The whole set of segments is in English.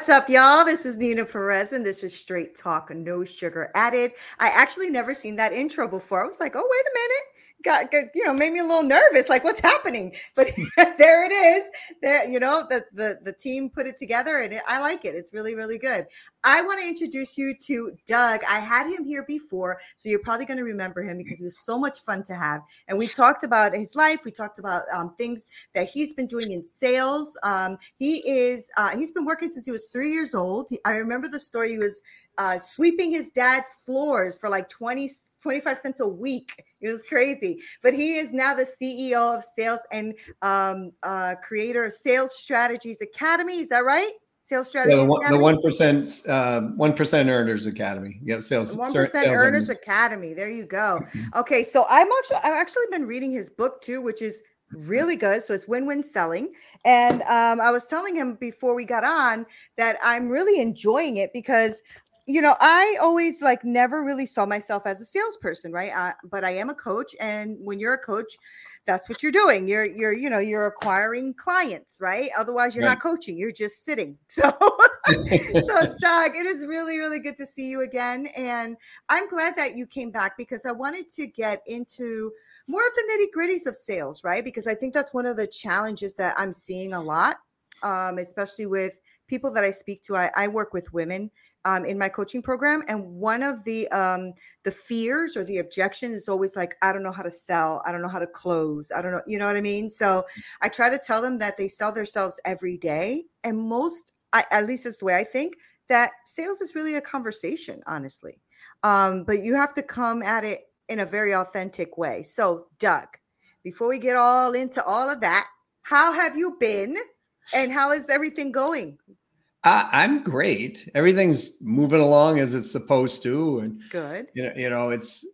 What's up, y'all? This is Nina Perez, and this is Straight Talk, no sugar added. I actually never seen that intro before. I was like, oh, wait a minute got, you know made me a little nervous like what's happening? But there it is. There you know the, the the team put it together and it, i like it. It's really really good. I want to introduce you to doug. I had him here before so you're probably going to remember him because he was so much fun to have. And we talked about his life. We talked about um, things that he's been doing in sales. Um, he is uh, he's been working since he was three years old. He, i remember the story. He was uh, sweeping his dad's floors for like 20 25 cents a week. It was crazy. But he is now the CEO of Sales and um, uh, creator of Sales Strategies Academy. Is that right? Sales Strategies yeah, the, one percent uh, one percent earners academy. Yeah, sales one percent earners, earners academy. There you go. Okay, so I'm actually I've actually been reading his book too, which is really good. So it's win-win selling. And um, I was telling him before we got on that I'm really enjoying it because you know, I always like never really saw myself as a salesperson, right? I, but I am a coach, and when you're a coach, that's what you're doing. You're you're you know you're acquiring clients, right? Otherwise, you're right. not coaching. You're just sitting. So, so Doug, it is really really good to see you again, and I'm glad that you came back because I wanted to get into more of the nitty gritties of sales, right? Because I think that's one of the challenges that I'm seeing a lot, um, especially with people that I speak to. I, I work with women um, in my coaching program and one of the um, the fears or the objection is always like i don't know how to sell. I don't know how to close. I don't know you know what i mean? So i try to tell them that they sell themselves every day and most I, at least it's the way i think that sales is really a conversation honestly. Um, but you have to come at it in a very authentic way. So doug before we get all into all of that how have you been and how is everything going I, am great. Everything's moving along as it's supposed to, and good. You know, you know, it's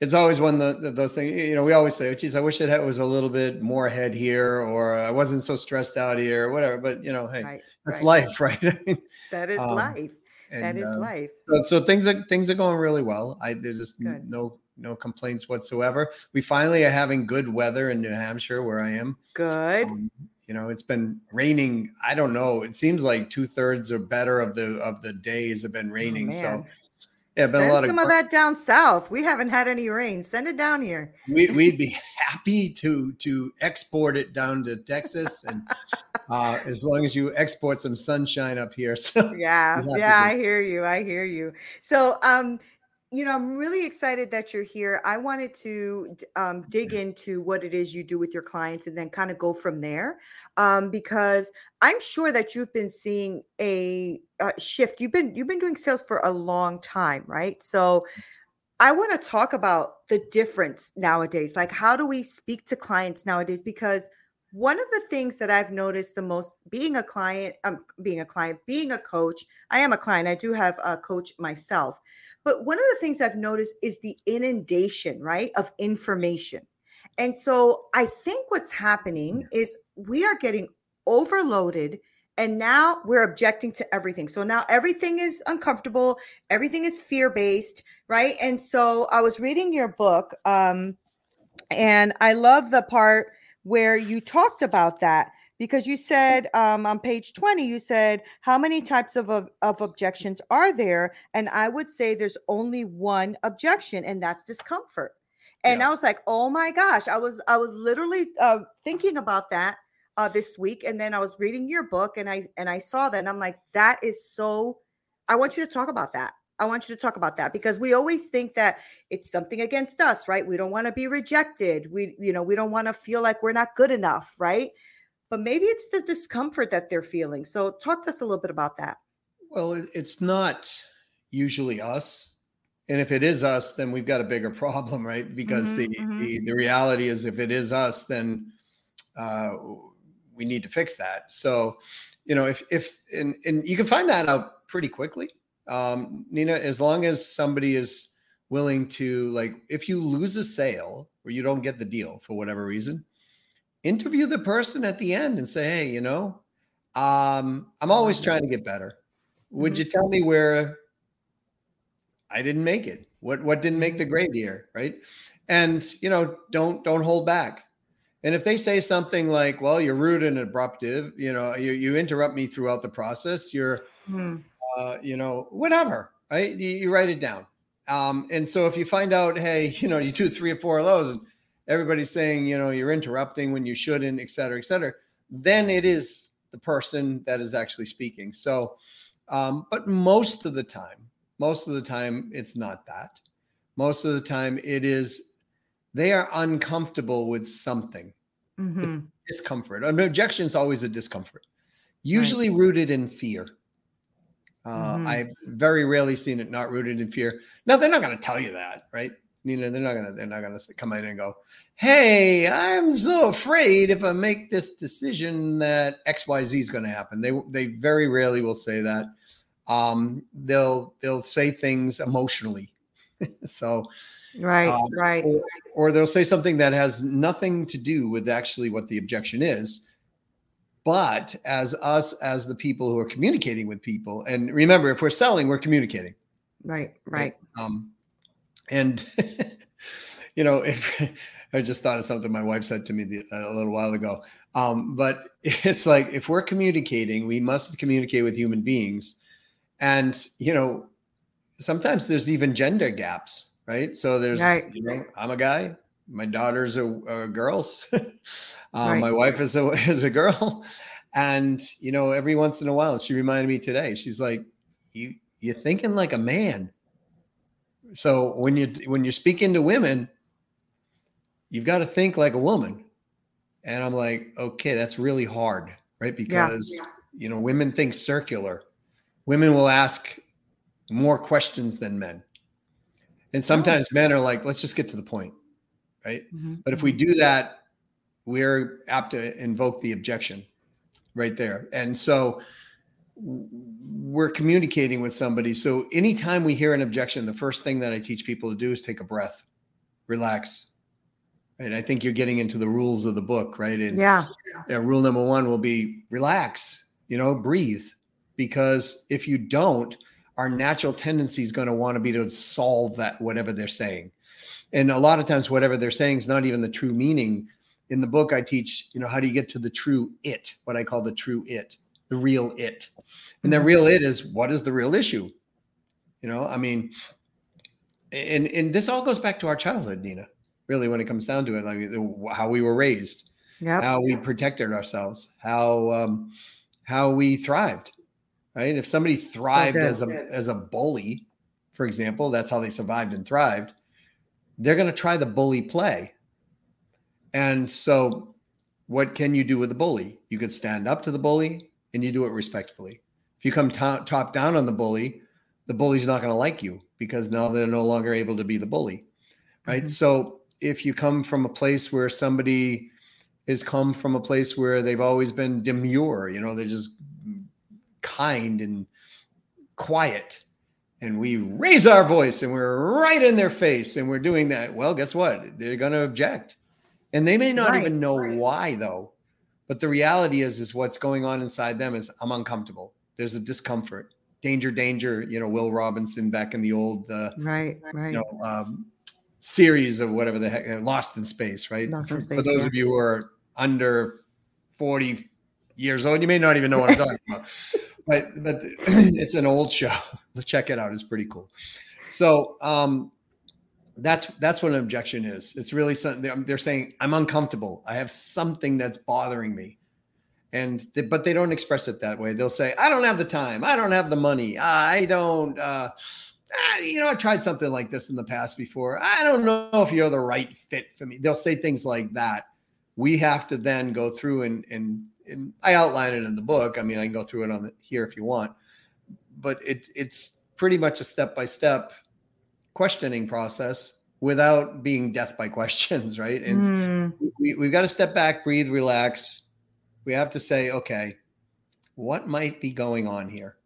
it's always one of the, those things. You know, we always say, oh, "Geez, I wish it was a little bit more ahead here, or I wasn't so stressed out here, or whatever." But you know, hey, right, that's right. life, right? that is um, life. And, that is uh, life. So, so, things are things are going really well. I there's just good. no no complaints whatsoever. We finally are having good weather in New Hampshire, where I am. Good. Um, you know, it's been raining. I don't know. It seems like two thirds or better of the of the days have been oh, raining. Oh, so yeah, been Send a lot some of, of that down south. We haven't had any rain. Send it down here. We, would be happy to to export it down to Texas, and uh, as long as you export some sunshine up here. So yeah, yeah, I hear you. I hear you. So um, you know, I'm really excited that you're here. I wanted to um, dig into what it is you do with your clients and then kind of go from there um, because I'm sure that you've been seeing a, a, shift. You've been you've been doing sales for a long time, right? So I want to talk about the difference nowadays. Like, how do we speak to clients nowadays? Because one of the things that I've noticed the most being a client, um, being a client, being a coach, I am a client. I do have a coach myself but one of the things I've noticed is the inundation, right, of information. And so I think what's happening is we are getting overloaded and now we're objecting to everything. So now everything is uncomfortable, everything is fear-based, right? And so I was reading your book um and I love the part where you talked about that because you said um, on page 20 you said how many types of, of, of objections are there and i would say there's only one objection and that's discomfort and yeah. i was like oh my gosh i was i was literally uh, thinking about that uh, this week and then i was reading your book and i and i saw that and i'm like that is so i want you to talk about that I want you to talk about that because we always think that it's something against us, right? We don't want to be rejected. We, you know, we don't want to feel like we're not good enough, right? But maybe it's the discomfort that they're feeling. So talk to us a little bit about that. Well, it's not usually us. And if it is us, then we've got a bigger problem, right? Because mm-hmm, the, mm-hmm. the the reality is if it is us, then uh, we need to fix that. So, you know, if if and, and you can find that out pretty quickly um, Nina, as long as somebody is willing to like, if you lose a sale or you don't get the deal for whatever reason, interview the person at the end and say, hey, you know, um, I'm always trying to get better. Would mm-hmm. you tell me where I didn't make it? What what didn't make the mm-hmm. grade here, right? And you know, don't don't hold back. And if they say something like, "Well, you're rude and abruptive," you know, you you interrupt me throughout the process. You're mm-hmm. Uh, you know, whatever, right? You, you write it down. Um, and so if you find out, hey, you know, you do three or four of those and everybody's saying, you know, you're interrupting when you shouldn't, et cetera, et cetera, then it is the person that is actually speaking. So, um, but most of the time, most of the time, it's not that. Most of the time, it is they are uncomfortable with something. Mm-hmm. Discomfort. An objection is always a discomfort, usually right. rooted in fear. Uh, mm-hmm. I've very rarely seen it not rooted in fear. Now they're not going to tell you that, right? You know, they're not going to. They're not to come in and go, "Hey, I'm so afraid if I make this decision that X, Y, Z is going to happen." They they very rarely will say that. Um, they'll they'll say things emotionally. so, right, um, right, or, or they'll say something that has nothing to do with actually what the objection is but as us as the people who are communicating with people and remember if we're selling we're communicating right right, right? um and you know if i just thought of something my wife said to me the, a little while ago um but it's like if we're communicating we must communicate with human beings and you know sometimes there's even gender gaps right so there's right. you know i'm a guy my daughters are, are girls Um, right. My wife is a is a girl, and you know, every once in a while, she reminded me today. She's like, "You you're thinking like a man." So when you when you're speaking to women, you've got to think like a woman. And I'm like, okay, that's really hard, right? Because yeah. you know, women think circular. Women will ask more questions than men. And sometimes oh. men are like, let's just get to the point. Right. Mm-hmm. But if we mm-hmm. do that we're apt to invoke the objection right there. And so we're communicating with somebody. So anytime we hear an objection, the first thing that I teach people to do is take a breath, relax. Right. I think you're getting into the rules of the book, right? And yeah. yeah rule number one will be relax, you know, breathe. Because if you don't, our natural tendency is going to want to be to solve that whatever they're saying. And a lot of times, whatever they're saying is not even the true meaning in the book, I teach, you know, how do you get to the true it, what I call the true it, the real it. And the mm-hmm. real it is what is the real issue? You know, I mean, and and this all goes back to our childhood, Nina. Really, when it comes down to it, like how we were raised, yep. how we protected ourselves, how um, how we thrived. Right? If somebody thrived so as a as a bully, for example, that's how they survived and thrived. They're going to try the bully play and so, what can you do with the bully? You could stand up to the bully and you do it respectfully. If you come top, top down on the bully, the bully's not going to like you because now they're no longer able to be the bully. Right. Mm-hmm. So, if you come from a place where somebody has come from a place where they've always been demure, you know, they're just kind and quiet and we raise our voice and we're right in their face and we're doing that well guess what they're going to object and they may not right, even know right. why though but the reality is is what's going on inside them is i'm uncomfortable. There's a discomfort danger danger you know will robinson back in the old uh, right right. you know um, series of whatever the heck uh, lost in space right? Lost in space, for those yeah. of you who are under 40 years old you may not even know what i'm talking about. But but it's an old show. Check it out it's pretty cool. So um that's that's what an objection is. It's really something they're saying I'm uncomfortable. I have something that's bothering me, and they, but they don't express it that way. They'll say I don't have the time. I don't have the money. I don't. Uh, ah, you know, I tried something like this in the past before. I don't know if you're the right fit for me. They'll say things like that. We have to then go through and and and I outline it in the book. I mean, I can go through it on the, here if you want, but it it's pretty much a step by step questioning process without being death by questions, right? And mm. we, we've got to step back, breathe, relax. We have to say, okay, what might be going on here?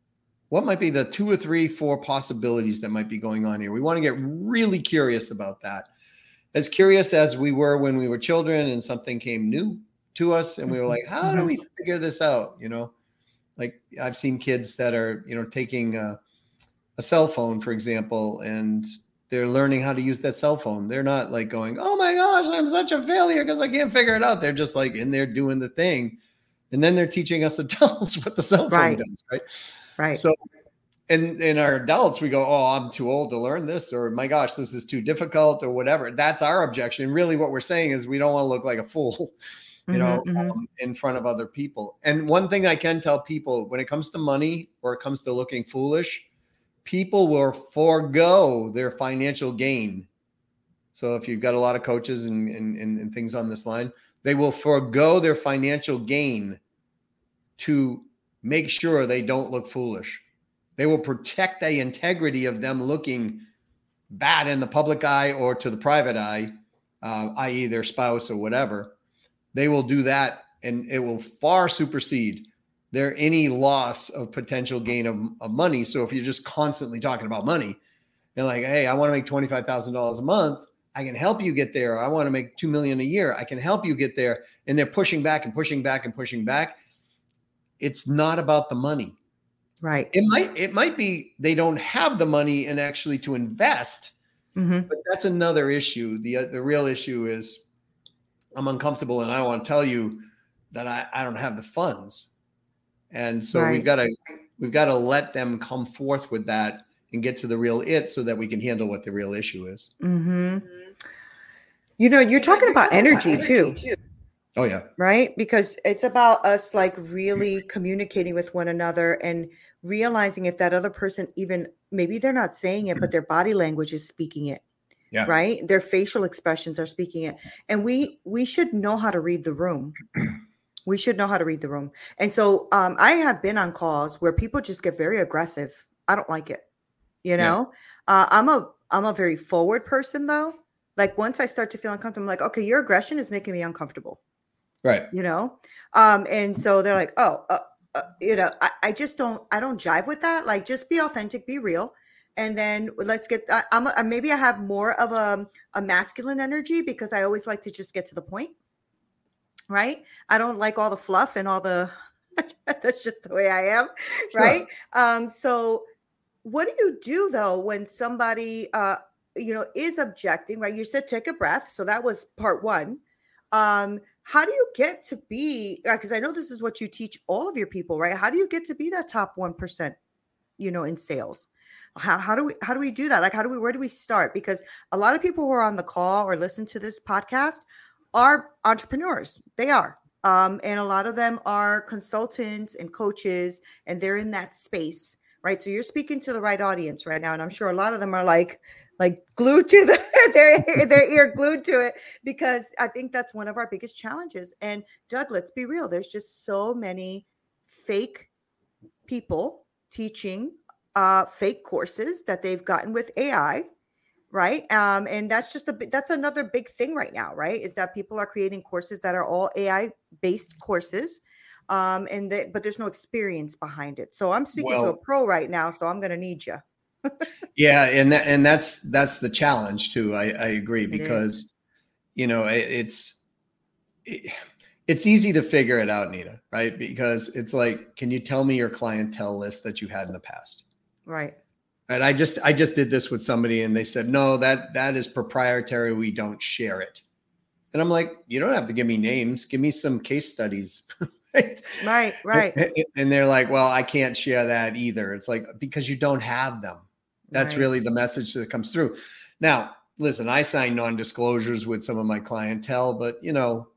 What might be the two or three, four possibilities that might be going on here? We want to get really curious about that. As curious as we were when we were children and something came new to us, and we were like, how do we mm-hmm. figure this out? You know, like I've seen kids that are, you know, taking a, a cell phone, for example, and they're learning how to use that cell phone. They're not like going, "Oh my gosh, I'm such a failure because I can't figure it out." They're just like in there doing the thing, and then they're teaching us adults what the cell phone right. does, right? Right. So, and in our adults, we go, "Oh, I'm too old to learn this," or "My gosh, this is too difficult," or whatever. That's our objection. Really, what we're saying is we don't want to look like a fool, you mm-hmm, know, mm-hmm. Um, in front of other people. And one thing I can tell people when it comes to money or it comes to looking foolish people will forego their financial gain. So if you've got a lot of coaches and, and, and, things on this line, they will forego their financial gain to make sure they don't look foolish. They will protect the integrity of them looking bad in the public eye or to the private eye, uh, i.e., their spouse or whatever. They will do that, and it will far supersede there any loss of potential gain of, of money. So if you're just constantly talking about money, and like, hey, I want to make twenty five thousand dollars a month. I can help you get there. I want to make two million a year. I can help you get there. And they're pushing back and pushing back and pushing back. It's not about the money. Right. It might it might be they don't have the money and actually to invest. Mm-hmm. But that's another issue. The uh, the real issue is I'm uncomfortable and I want to tell you that I, I don't have the funds. And so right. we've got to we've got to let them come forth with that and get to the real it so that we can handle what the real issue is. Mm-hmm. You know, you're talking about energy too. Oh yeah. Right? Because it's about us like really communicating with one another and realizing if that other person even maybe they're not saying it but their body language is speaking it. Yeah. Right? Their facial expressions are speaking it. And we we should know how to read the room. We should know how to read the room. And so um, I have been on calls where people just get very aggressive. I don't like it. You know, yeah. uh, I'm a I'm a very forward person though. Like once I start to feel uncomfortable, I'm like, okay, your aggression is making me uncomfortable. Right. You know, um, and so they're like, oh, uh, uh, you know, I, I just don't I don't jive with that. Like, just be authentic, be real and then let's get I, am maybe i have more of a, a masculine energy because i always like to just get to the point right? I don't like all the fluff and all the that's just the way I am, sure. right? Um, so what do you do though when somebody uh you know is objecting, right? You said take a breath, so that was part one. Um, how do you get to be because I know this is what you teach all of your people, right? How do you get to be that top one percent, you know, in sales? How, how do we how do we do that? Like how do we where do we start? Because a lot of people who are on the call or listen to this podcast are entrepreneurs. They are. Um, and a lot of them are consultants and coaches, and they're in that space, right? So you're speaking to the right audience right now, and I'm sure a lot of them are like, like glued to the, their their ear glued to it because I think that's one of our biggest challenges. And Doug, let's be real. There's just so many fake people teaching uh, fake courses that they've gotten with AI right? Um and that's just a that's another big thing right now right? Is that people are creating courses that are all ai based courses um and that but there's no experience behind it. So i'm speaking well, to a pro right now so i'm going to need you yeah and that and that's that's the challenge too i i agree because you know it, it's it, it's easy to figure it out Nina right? Because it's like can you tell me your clientele list that you had in the past? Right and I just I just did this with somebody and they said, "No, that that is proprietary. We don't share it." And I'm like, "You don't have to give me names. Give me some case studies." right? Right, right. And they're like, "Well, I can't share that either." It's like because you don't have them. That's right. really the message that comes through. Now, listen, I sign non-disclosures with some of my clientele, but you know,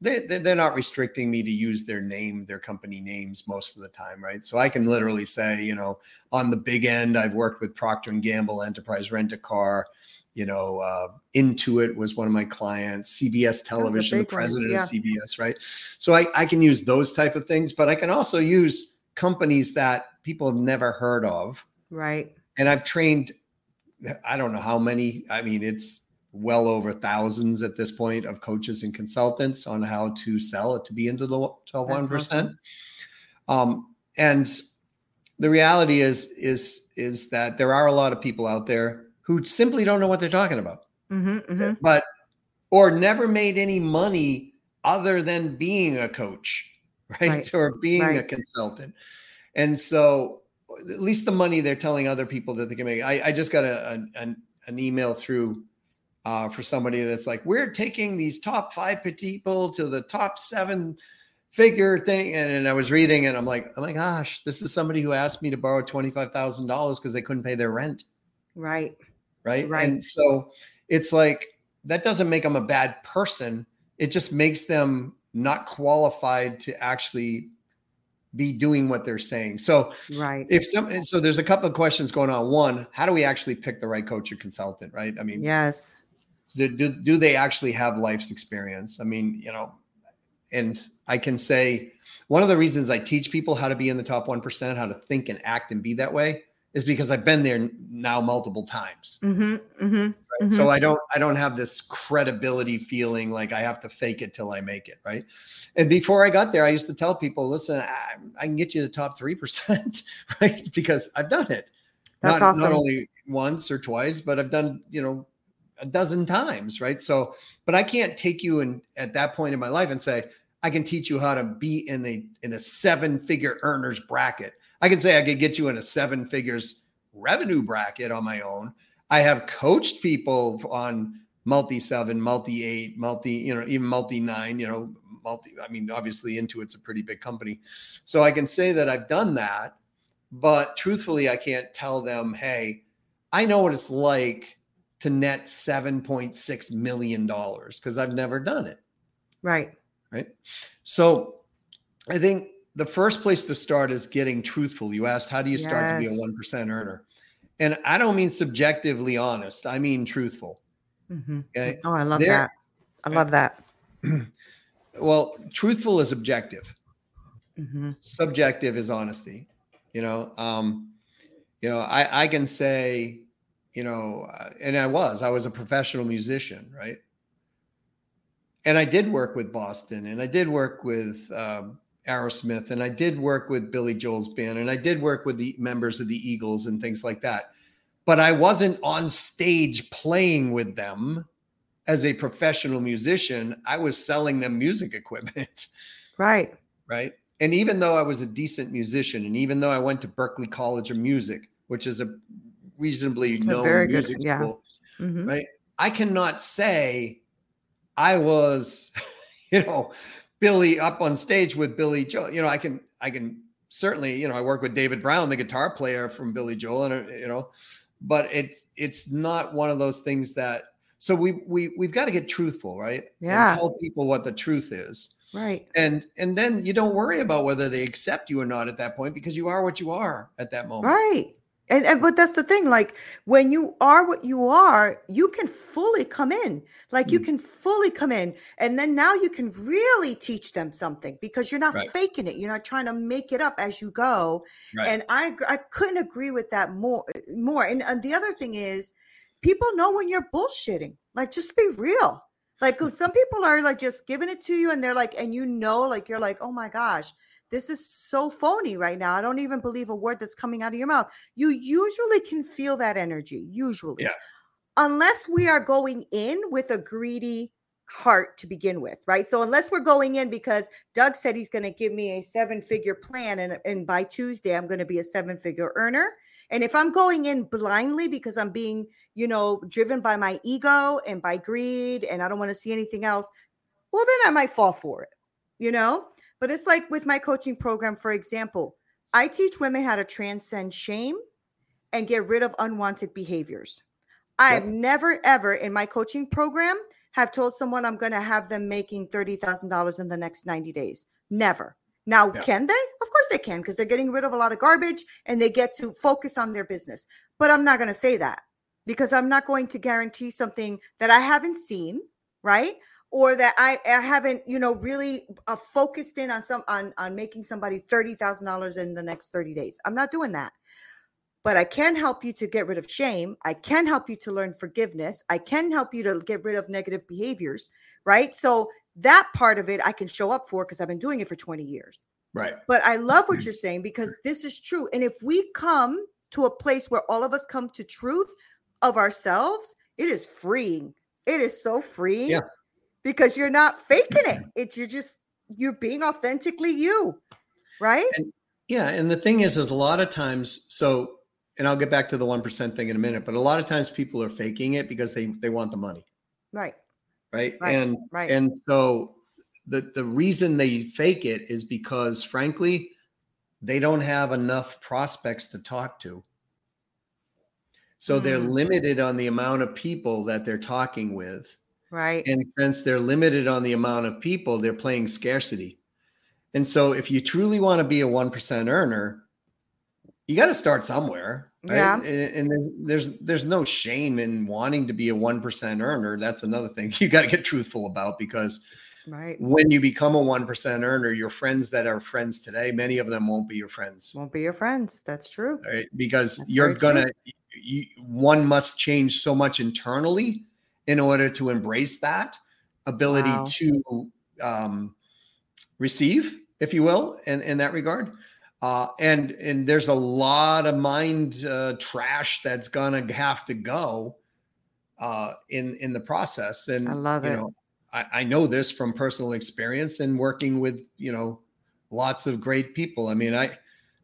they, they're not restricting me to use their name, their company names most of the time, right? So I can literally say, you know, on the big end, I've worked with Procter and Gamble, Enterprise Rent a Car. You know, uh, Intuit was one of my clients. CBS Television, the president ones, yeah. of CBS, right? So I, I can use those type of things, but I can also use companies that people have never heard of, right? And I've trained, I don't know how many. I mean, it's well over thousands at this point of coaches and consultants on how to sell it to be into the top one percent. Um, and the reality is is is that there are a lot of people out there who simply don't know what they're talking about, mm-hmm, mm-hmm. but or never made any money other than being a coach, right, right. or being right. a consultant. And so, at least the money they're telling other people that they can make. I, I just got a, a an, an email through uh, for somebody that's like, we're taking these top five people to the top seven figure thing. And, and I was reading and I'm like, oh my gosh, this is somebody who asked me to borrow $25,000 because they couldn't pay their rent. Right. Right. Right. And so it's like, that doesn't make them a bad person. It just makes them not qualified to actually be doing what they're saying. So, right. If some, so there's a couple of questions going on. One, how do we actually pick the right coach or consultant? Right. I mean, yes do, do, do they actually have life's experience? I mean, you know, and I can say one of the reasons I teach people how to be in the top 1%, how to think and act and be that way is because I've been there now multiple times. Mm-hmm, mm-hmm, right? mm-hmm. So I don't I don't have this credibility feeling like I have to fake it till I make it, right? And before I got there, I used to tell people, listen, I, I can get you the top three percent, right? Because I've done it. That's not, awesome. not only once or twice, but I've done, you know, a dozen times, right? So, but I can't take you in at that point in my life and say, I can teach you how to be in a in a seven figure earners bracket. I can say I could get you in a seven figures revenue bracket on my own. I have coached people on multi seven, multi eight, multi, you know, even multi nine, you know, multi. I mean, obviously, Intuit's a pretty big company. So I can say that I've done that, but truthfully, I can't tell them, hey, I know what it's like to net $7.6 million because I've never done it. Right. Right. So I think the first place to start is getting truthful. You asked, how do you start yes. to be a 1% earner? And I don't mean subjectively honest, I mean truthful. Mm-hmm. Okay. Oh, I love there, that. I love that. well, truthful is objective. Mm-hmm. Subjective is honesty. You know, um, you know, I, I can say, you know, uh, and I was, I was a professional musician, right? And I did work with Boston and I did work with um, Aerosmith and I did work with Billy Joel's band and I did work with the members of the Eagles and things like that. But I wasn't on stage playing with them as a professional musician. I was selling them music equipment. Right. Right. And even though I was a decent musician and even though I went to Berklee College of Music, which is a reasonably it's known music good, school, yeah. mm-hmm. right? I cannot say I was, you know, Billy up on stage with Billy Joel. You know, I can, I can certainly, you know, I work with David Brown, the guitar player from Billy Joel, and uh, you know, but it's it's not one of those things that. So we we we've got to get truthful, right? Yeah. And tell people what the truth is. Right. And and then you don't worry about whether they accept you or not at that point because you are what you are at that moment. Right. And, and but that's the thing like when you are what you are you can fully come in. Like you mm. can fully come in and then now you can really teach them something because you're not right. faking it. You're not trying to make it up as you go. Right. and i i couldn't agree with that more more. And, and the other thing is people know when you're bullshitting. Like just be real. Like some people are like just giving it to you and they're like and you know like you're like oh my gosh this is so phony right now. I don't even believe a word that's coming out of your mouth. You usually can feel that energy, usually. Yeah. Unless we are going in with a greedy heart to begin with, right? So unless we're going in because Doug said he's going to give me a seven-figure plan and and by Tuesday I'm going to be a seven-figure earner. And if I'm going in blindly because I'm being, you know, driven by my ego and by greed and I don't want to see anything else, well then I might fall for it. You know? But it's like with my coaching program, for example, I teach women how to transcend shame and get rid of unwanted behaviors. I've never, ever in my coaching program have told someone I'm going to have them making $30,000 in the next 90 days. Never. Now, yeah. can they? Of course they can because they're getting rid of a lot of garbage and they get to focus on their business. But I'm not going to say that because I'm not going to guarantee something that I haven't seen, right? Or that I, I haven't, you know, really uh, focused in on some on on making somebody thirty thousand dollars in the next thirty days. I'm not doing that. But I can help you to get rid of shame. I can help you to learn forgiveness. I can help you to get rid of negative behaviors, right? So that part of it I can show up for because I've been doing it for 20 years. Right. But I love what you're saying because this is true. And if we come to a place where all of us come to truth of ourselves, it is freeing. It is so freeing yeah. Because you're not faking it. It's you're just you're being authentically you. Right? And, yeah, and the thing is is a lot of times so and I'll get back to the 1% thing in a minute, but a lot of times people are faking it because they they want the money. Right right? right and right. and so the the reason they fake it is because frankly they don't have enough prospects to talk to so mm. they're limited on the amount of people that they're talking with right and since they're limited on the amount of people they're playing scarcity and so if you truly want to be a 1% earner you got to start somewhere Right? Yeah. And, and, there's there's no shame in wanting to be a 1% earner. That's another thing you got to get truthful about because right when you become a 1% earner, your friends that are friends today, many of them won't be your friends. Won't be your friends. That's true. Right? Because That's you're going to you, one must change so much internally in order to embrace that ability wow. to um, receive, if you will, in, in that regard. Uh, and and there's a lot of mind uh, trash that's gonna have to go uh, in in the process. And I love you it. Know, I, I know this from personal experience and working with you know lots of great people. I mean, I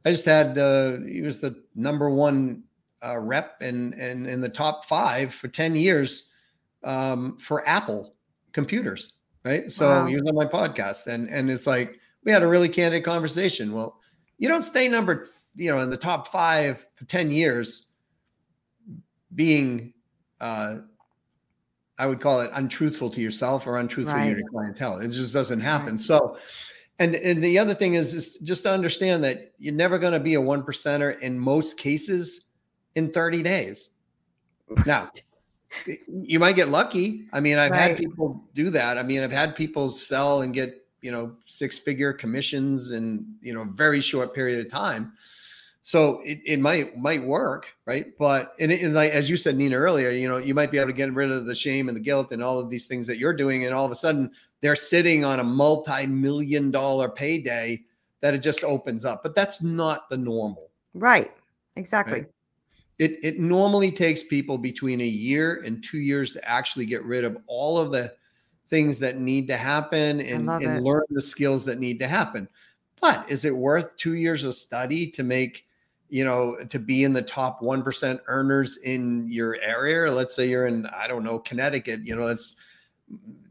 I just had uh, he was the number one uh, rep and and in the top five for ten years um, for Apple computers, right? So wow. he was on my podcast, and and it's like we had a really candid conversation. Well, you don't stay number, you know, in the top five for 10 years being, uh, I would call it untruthful to yourself or untruthful right. to your clientele. It just doesn't happen. Right. So, and and the other thing is, is just to understand that you're never going to be a one percenter in most cases in 30 days. Now, you might get lucky. I mean, I've right. had people do that. I mean, I've had people sell and get you know six figure commissions in you know a very short period of time so it, it might might work right but and, it, and like as you said nina earlier you know you might be able to get rid of the shame and the guilt and all of these things that you're doing and all of a sudden they're sitting on a multi-million dollar payday that it just opens up but that's not the normal right exactly right? It, it normally takes people between a year and two years to actually get rid of all of the things that need to happen and, and learn the skills that need to happen. But is it worth two years of study to make, you know, to be in the top 1% earners in your area? Let's say you're in, I don't know, Connecticut, you know, that's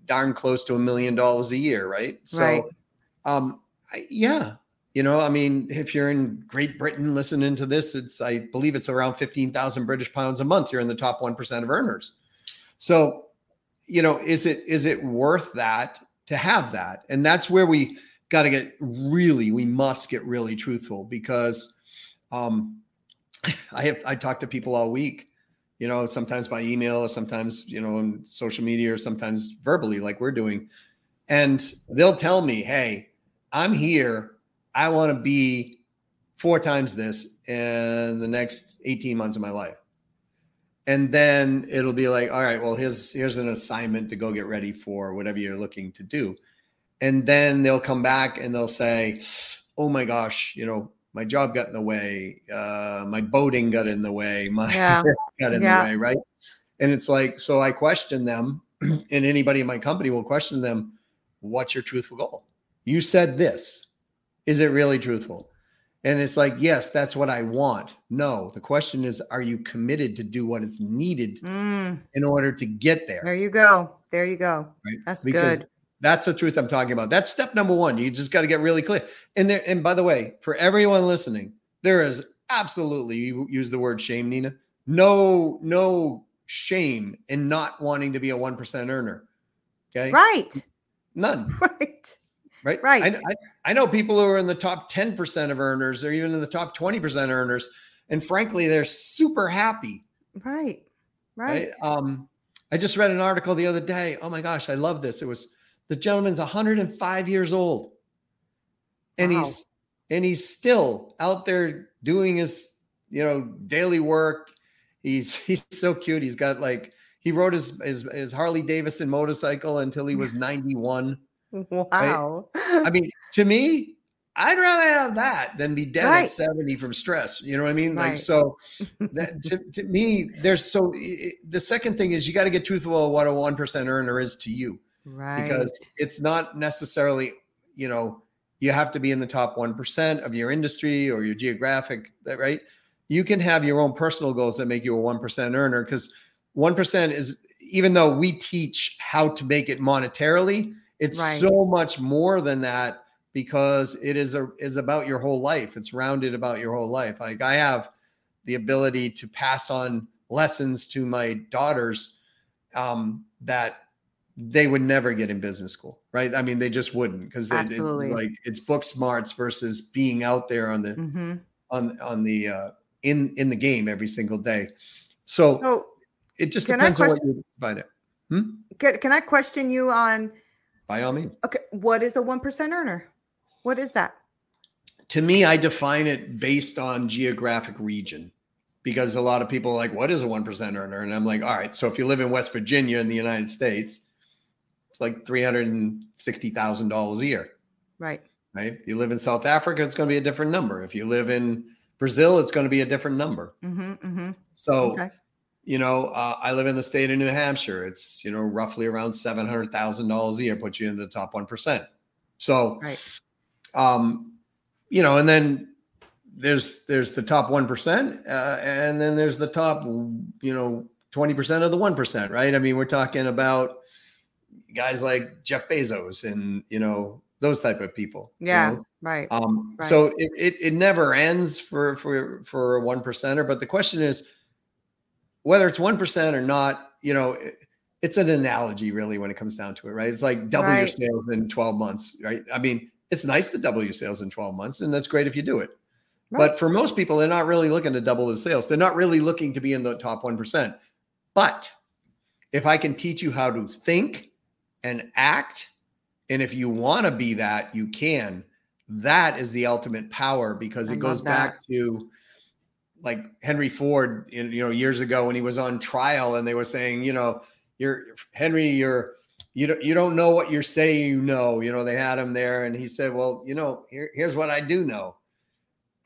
darn close to a million dollars a year, right? So, right. um, I, yeah, you know, I mean, if you're in Great Britain listening to this, it's, I believe it's around 15,000 British pounds a month. You're in the top 1% of earners. So, you know, is it is it worth that to have that? And that's where we got to get really, we must get really truthful because um, I have I talk to people all week, you know, sometimes by email or sometimes, you know, on social media or sometimes verbally, like we're doing. And they'll tell me, hey, I'm here. I want to be four times this in the next 18 months of my life. And then it'll be like all right well here's here's an assignment to go get ready for whatever you're looking to do. And then they'll come back and they'll say oh my gosh you know my job got in the way uh, my boating got in the way my yeah. got in yeah. the way right? And it's like so i question them and anybody in my company will question them what's your truthful goal? You said this is it really truthful and it's like, yes, that's what I want. No, the question is, are you committed to do what is needed mm. in order to get there? There you go. There you go. Right? That's because good. That's the truth I'm talking about. That's step number one. You just got to get really clear. And there, and by the way, for everyone listening, there is absolutely you use the word shame, Nina. No, no shame in not wanting to be a one percent earner. Okay. Right. None. Right. Right. Right. I, I, I know people who are in the top 10% of earners or even in the top 20% earners. And frankly, they're super happy. Right. Right. Right. Um, I just read an article the other day. Oh my gosh, I love this. It was the gentleman's 105 years old. And Wow. he's and he's still out there doing his, you know, daily work. He's he's so cute. He's got like he rode his his, his Harley Davidson motorcycle until he was 91. Wow. I mean, to me, I'd rather have that than be dead Right. at 70 from stress. You know what I mean? Like, so that, to, to me, there's so i- the second thing is you got to get truthful of what a 1% earner is to you right. because it's not necessarily, you know, you have to be in the top 1% of your industry or your geographic, right? You can have your own personal goals that make you a 1% earner because 1% is, even though we teach how to make it monetarily, it's Right. so much more than that because it is a is about your whole life. It's rounded about your whole life. Like I have the ability to pass on lessons to my daughters um, that they would never get in business school, right? I mean, they just wouldn't because it's like it's book smarts versus being out there on the hmm on on the uh, in in the game every single day. So, So it just depends on what you find it. can, can I question you on By all means. okay, what is a one percent earner? What is that? to me, I define it based on geographic region because a lot of people are like, what is a 1% earner? And I'm like, all right, so if you live in West Virginia in the United States, it's like $360,000 a year, Right. right? If you live in South Africa, it's going to be a different number. If you live in Brazil, it's going to be a different number. Mm-hmm, mm-hmm. So, Okay. You know, uh, I live in the state of New Hampshire. It's, you know, roughly around $700,000 a year, puts you in the top 1%. So, Right. um, you know, and then there's there's the top one percent, uh, and then there's the top, you know, twenty percent of the one percent, right? I mean, we're talking about guys like Jeff Bezos and you know those type of people. you Yeah. know? Right. Um, Right. So it, it it never ends for for for a one percenter. But the question is whether it's one percent or not. You know, it- it's an analogy really when it comes down to it, right? It's like double your sales in twelve months, right? I mean, it's nice to double your sales in twelve months, and that's great if you do it. Right. But for most people, they're not really looking to double the sales. They're not really looking to be in the top one percent. But if I can teach you how to think and act, and if you want to be that, you can. That is the ultimate power because I it goes love back to like Henry Ford, in, you know, years ago when he was on trial, and they were saying, you know, you're Henry, you're you don't you don't know what you're saying you know. You know, they had him there, and he said, well, you know, here, here's what I do know.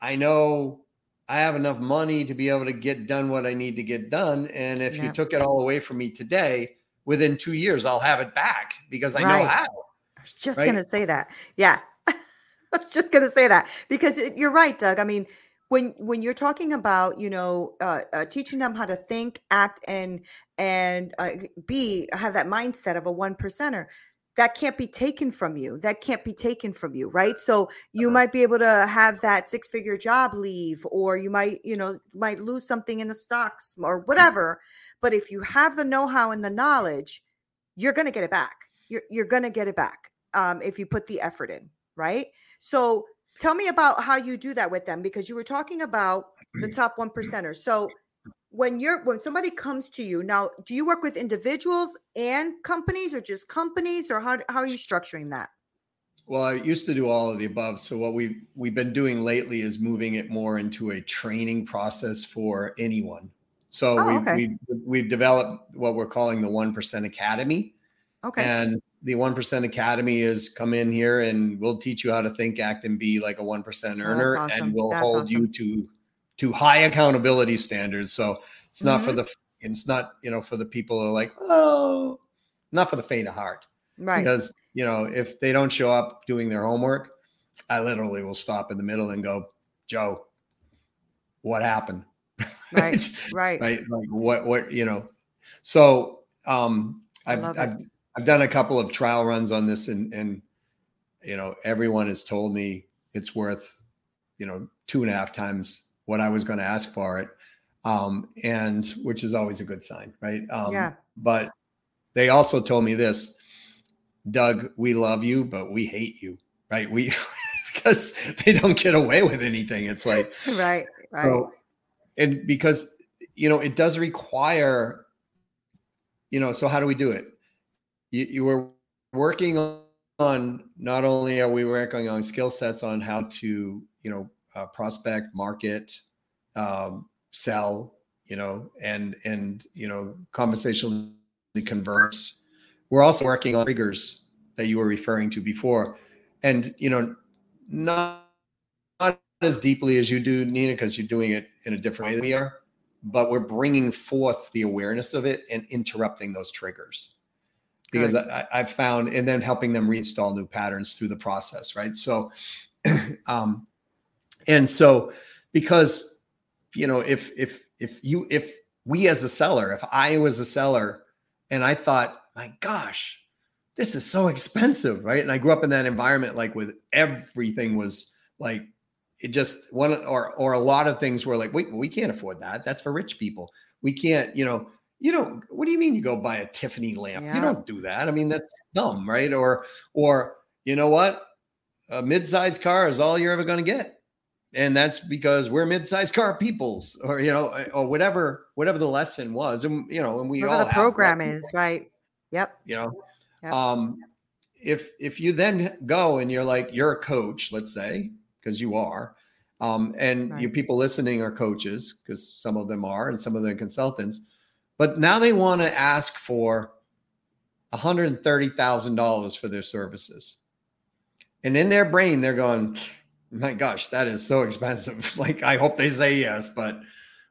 I know I have enough money to be able to get done what I need to get done. And if you took it all away from me today, within two years, I'll have it back because I know how. I was just right? gonna say that. Yeah, I was just gonna say that because you're right, Doug. I mean, when when you're talking about you know uh, uh, teaching them how to think, act, and and uh, be have that mindset of a one percenter, that can't be taken from you. That can't be taken from you, right? So you Uh-huh. might be able to have that six figure job leave, or you might you know might lose something in the stocks or whatever. But if you have the know how and the knowledge, you're gonna get it back. You're you're gonna get it back um, if you put the effort in, right? So tell me about how you do that with them because you were talking about the mm-hmm. top one percenters. So when you're when somebody comes to you now, do you work with individuals and companies or just companies or how, how are you structuring that? Well, I used to do all of the above. So what we've we've been doing lately is moving it more into a training process for anyone. So Oh, we okay. we we've developed what we're calling the One Percent Academy. Okay. And the 1% Academy is come in here and we'll teach you how to think, act, and be like a 1% earner. awesome. And we'll That's hold you to to high accountability standards. So it's not for Mhm. the it's not, you know, for the people who are like, oh, not for the faint of heart. right. Because, you know, if they don't show up doing their homework, I literally will stop in the middle and go, Joe, what happened? Right. Right. right like what what you know so um I i've it. I've, done a couple of trial runs on this and and you know everyone has told me it's worth you know two and a half times what i was going to ask for it um and which is always a good sign right um Yeah. but they also told me this Doug, we love you, but we hate you, right? We because they don't get away with anything. It's like right, right. So, and because you know it does require, you know. So how do we do it? You, you were working on not only are we working on skill sets on how to you know uh, prospect, market, um, sell, you know, and and you know conversationally converse. We're also working on triggers that you were referring to before, and you know, not not as deeply as you do, Nina, because you're doing it in a different way than we are. But we're bringing forth the awareness of it and interrupting those triggers because I, have found, and then helping them reinstall new patterns through the process, right? So, um, and so because you know, if if if you if we as a seller, if I was a seller and I thought, my gosh, this is so expensive, right? And I grew up in that environment, like with everything was like it just one or or a lot of things were like, wait, we can't afford that. That's for rich people. We can't, you know, you don't. What do you mean you go buy a Tiffany lamp? Yeah. You don't do that. I mean, that's dumb, right? Or or you know what? A mid-sized car is all you're ever going to get and that's because we're mid-sized car peoples or you know or whatever whatever the lesson was and you know and we whatever all the program is right yep you know yep. um if if you then go and you're like you're a coach let's say because you are um and right. you people listening are coaches because some of them are and some of them consultants but now they want to ask for $130,000 for their services and in their brain they're going my gosh, that is so expensive. like, I hope they say yes, but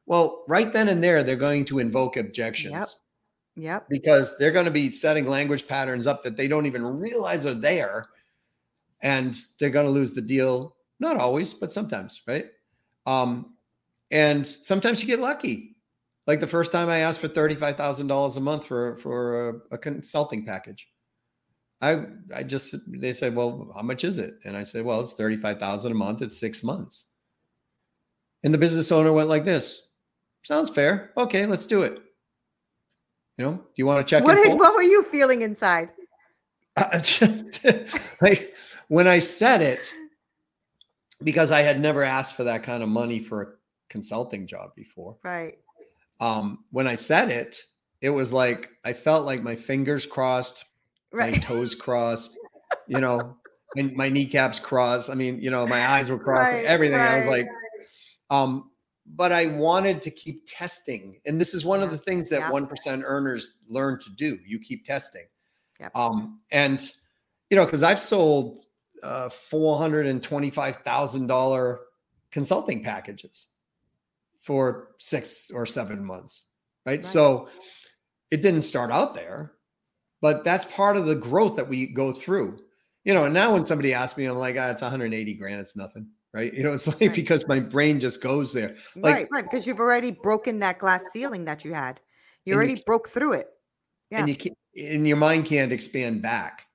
well, right then and there, they're going to invoke objections. Yep. Yep. Because they're going to be setting language patterns up that they don't even realize are there. And they're going to lose the deal. Not always, but sometimes, right? Um, and sometimes you get lucky. Like the first time I asked for $35,000 a month for, for a, a consulting package. I I just they said, well, how much is it? And I said, well, it's thirty five thousand a month. It's six months. And the business owner went like this. Sounds fair. Okay, let's do it. You know, do you want to check? What, what were you feeling inside? like when I said it, because I had never asked for that kind of money for a consulting job before. Right. Um, when I said it, it was like I felt like my fingers crossed, right. my toes crossed, you know, and my kneecaps crossed. I mean, you know, my eyes were crossed, right, everything. Right. I was like, um, but I wanted to keep testing. And this is one yeah. of the things that one earners learn to do. You keep testing. Yeah. Um, and you know, because I've sold uh four hundred and twenty-five thousand dollar consulting packages for six or seven months. Right? right. So it didn't start out there but that's part of the growth that we go through. You know, and now when somebody asks me, I'm like, ah, it's 180 grand, it's nothing. Right. You know, it's like right. because my brain just goes there. Like, right, right. Because you've already broken that glass ceiling that you had. You already you, broke through it. Yeah. And you can and your mind can't expand back.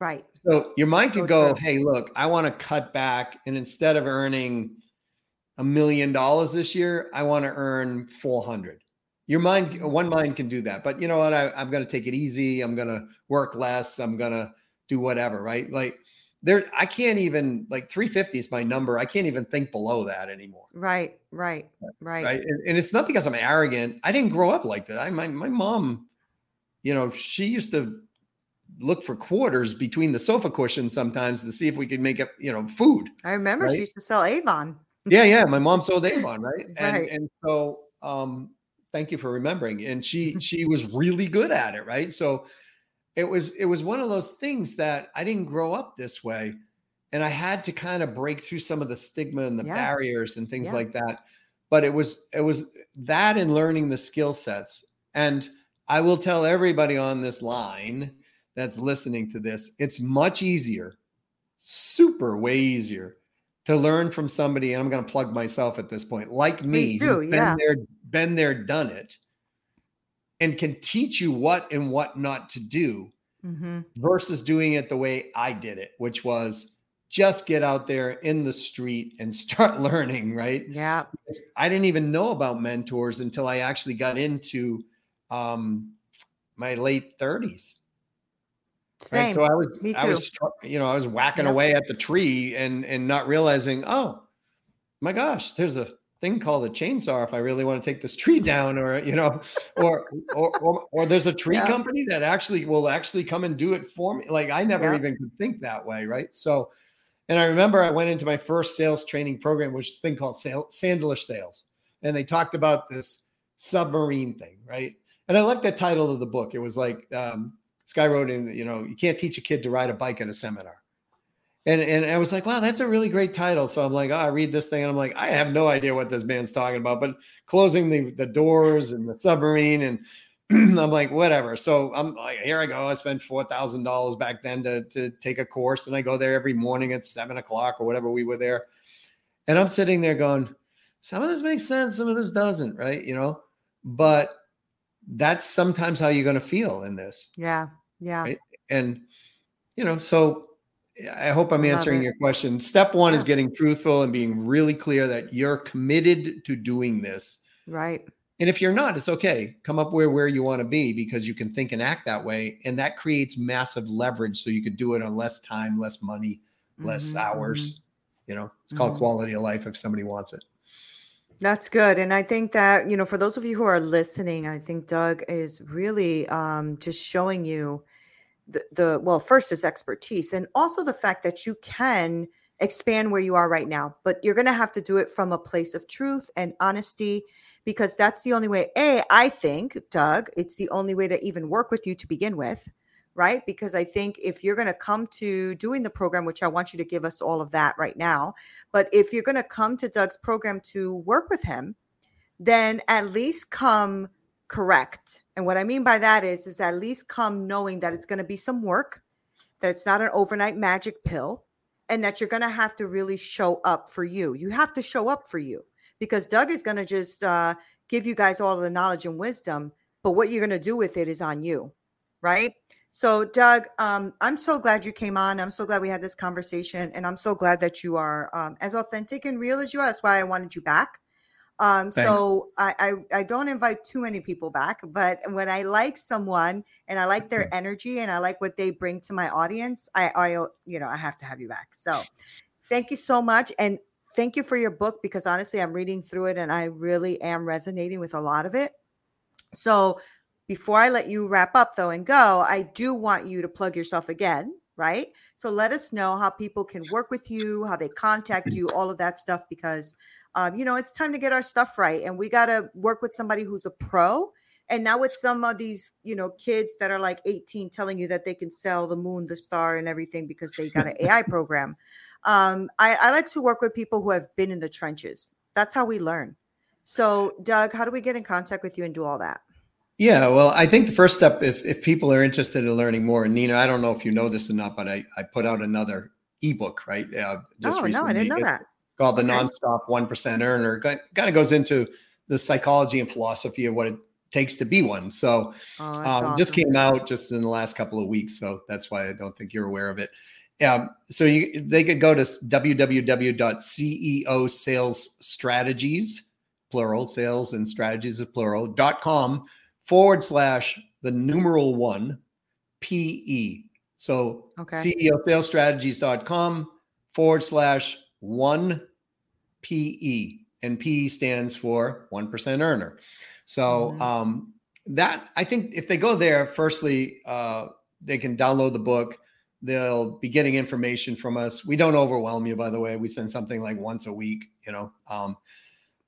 Right. So your mind could so go, true. hey, look, I want to cut back. And instead of earning a million dollars this year, I want to earn 400 your mind mm-hmm. one mind can do that but you know what? I, i'm going to take it easy i'm going to work less i'm going to do whatever right? Like there i can't even like 350 is my number i can't even think below that anymore. Right right right. Right and, and it's not because i'm arrogant i didn't grow up like that i my, my mom you know she used to look for quarters between the sofa cushions sometimes to see if we could make up you know food i remember right? she used to sell avon yeah yeah my mom sold avon right and right. and so um thank you for remembering and she she was really good at it right so it was it was one of those things that i didn't grow up this way and i had to kind of break through some of the stigma and the yeah. barriers and things yeah. like that but it was it was that and learning the skill sets and i will tell everybody on this line that's listening to this it's much easier super way easier to learn from somebody, and I'm going to plug myself at this point, like me, yeah. been there, been there, done it, and can teach you what and what not to do, mm-hmm. versus doing it the way I did it, which was just get out there in the street and start learning. Right? Yeah. I didn't even know about mentors until I actually got into um, my late 30s. Same. Right? So I was, I was, you know, I was whacking Yep. away at the tree and and not realizing, oh my gosh, there's a thing called a chainsaw if I really want to take this tree down, or you know, or or or, or there's a tree Yeah. company that actually will actually come and do it for me. Like I never Yep. even could think that way, right? So, and I remember I went into my first sales training program, which is a thing called sale, Sandler's Sales, and they talked about this submarine thing, right? And I liked the title of the book. It was like um, guy wrote in, you know, you can't teach a kid to ride a bike at a seminar. And and I was like, wow, that's a really great title. So I'm like, oh, I read this thing and I'm like, I have no idea what this man's talking about, but closing the the doors and the submarine and I'm like, whatever. So I'm like, here I go. I spent four thousand dollars back then to to take a course, and I go there every morning at seven o'clock or whatever we were there. And I'm sitting there going, some of this makes sense, some of this doesn't, right? You know, but that's sometimes how you're going to feel in this Yeah. Yeah. Right. and you know so i hope i'm answering your question step one is getting truthful and being really clear that you're committed to doing this Right. and if you're not it's okay come up where where you want to be because you can think and act that way and that creates massive leverage so you could do it on less time less money less Mhm, hours you know it's called Mhm. quality of life if somebody wants it That's good. And I think that, you know, for those of you who are listening, I think Doug is really um, just showing you the, well, first is expertise and also the fact that you can expand where you are right now, but you're going to have to do it from a place of truth and honesty because that's the only way. A, I think, Doug, it's the only way to even work with you to begin with. Right. Because I think if you're going to come to doing the program, which I want you to give us all of that right now, but if you're going to come to Doug's program to work with him, then at least come correct. And what I mean by that is is at least come knowing that it's going to be some work, that it's not an overnight magic pill, and that you're going to have to really show up for you. You have to show up for you because Doug is going to just uh, give you guys all the knowledge and wisdom, but what you're going to do with it is on you, right? So, Doug, um, I'm so glad you came on. I'm so glad we had this conversation, and I'm so glad that you are um, as authentic and real as you are. That's why I wanted you back. Um, so I, I I don't invite too many people back, but when I like someone and I like their mm-hmm. energy and I like what they bring to my audience, I I uh, you know I have to have you back. So thank you so much, and thank you for your book because honestly, I'm reading through it and I really am resonating with a lot of it. So before I let you wrap up though and go, I do want you to plug yourself again, right? So let us know how people can work with you, how they contact mm-hmm. you, all of that stuff, because um, you know it's time to get our stuff right, and we got to work with somebody who's a pro. And now with some of these, you know, kids that are like 18 telling you that they can sell the moon, the star, and everything because they got an AI program. Um, I, I like to work with people who have been in the trenches. That's how we learn. So, Doug, how do we get in contact with you and do all that? Yeah, well, I think the first step, if if people are interested in learning more, and Nina, I don't know if you know this or not, but I I put out another ebook, right? Uh, oh, no, I didn't know It's that. Called the. Nonstop One Percent Earner. Kind of goes into the psychology and philosophy of what it takes to be one. So, Oh, um, just came out just in the last couple of weeks, so that's why I don't think you're aware of it. Um, so you they could go to www.ceosalesstrategies plural sales and strategies is plural dot com forward slash the numeral one pe so Okay. ceosalesstrategies.com forward slash one pe and p stands for 1% earner so Mhm. um, that i think if they go there firstly uh, they can download the book they'll be getting information from us we don't overwhelm you by the way we send something like once a week you know um,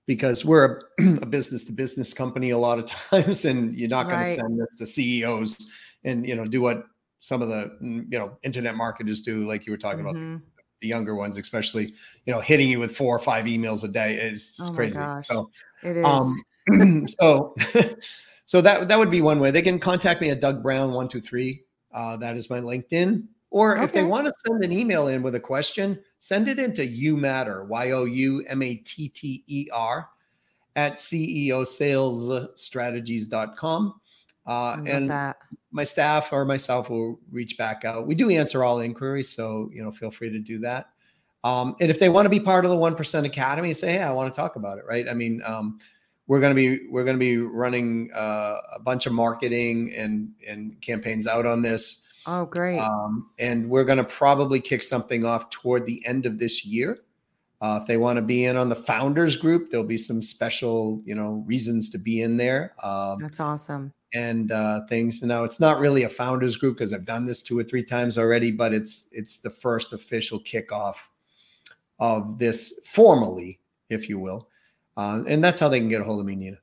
because we're a, business to business company a lot of times and you're not going Right. to send this to ceos and you know do what some of the mm, you know internet marketers do like you were talking about Mhm. The younger ones especially you know hitting you with four or five emails a day is Oh crazy gosh. so It is. um, so, so that that would be one way. They can contact me at Doug Brown one two three. Uh, that is my LinkedIn. Or if they want to send an email in with a question, send it into You Matter Y O U M A T T E R at ceosalesstrategies.com. Uh, and that. My staff or myself will reach back out. We do answer all inquiries, so you know, feel free to do that. Um, and if they want to be part of the one percent academy, say, hey, I want to talk about it, right? I mean, um, we're going to be we're going to be running uh, a bunch of marketing and and campaigns out on this. Oh, great. Um, and we're going to probably kick something off toward the end of this year. Uh, if they want to be in on the founders group, there'll be some special, you know, reasons to be in there. Um, That's awesome. And uh, things. Now, it's not really a founders group because I've done this two or three times already, but it's it's the first official kickoff of this formally, if you will. Uh, and that's how they can get a hold of me, Nina.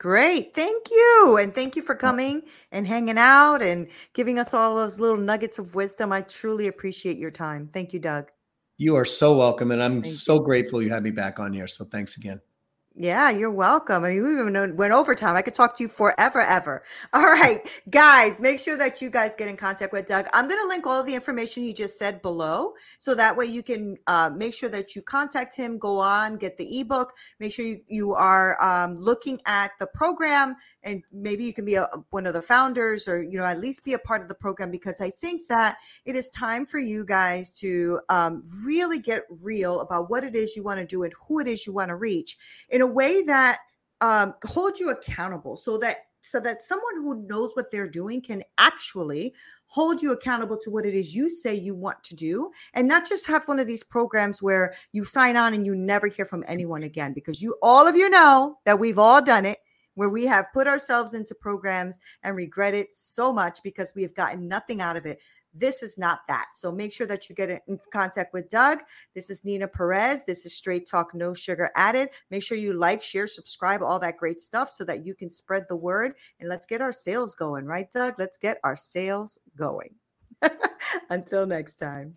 Great. Thank you. And thank you for coming and hanging out and giving us all those little nuggets of wisdom. I truly appreciate your time. Thank you, Doug. You are so welcome. And I'm Thank so you. grateful you had me back on here. So thanks again. Yeah, you're welcome. I mean, we even went overtime. I could talk to you forever, ever. All right, guys, make sure that you guys get in contact with Doug. I'm going to link all the information he just said below, so that way you can uh, make sure that you contact him, go on, get the ebook. Make sure you you are um, looking at the program, and maybe you can be a, one of the founders, or you know, at least be a part of the program because I think that it is time for you guys to um, really get real about what it is you want to do and who it is you want to reach. In in a way that um, holds you accountable so that so that someone who knows what they're doing can actually hold you accountable to what it is you say you want to do and not just have one of these programs where you sign on and you never hear from anyone again because you all of you know that we've all done it where we have put ourselves into programs and regret it so much because we have gotten nothing out of it this is not that. So make sure that you get in contact with Doug. This is Nina Perez. This is Straight Talk, No Sugar Added. Make sure you like, share, subscribe, all that great stuff so that you can spread the word. And let's get our sales going, right, Doug? Let's get our sales going. Until next time.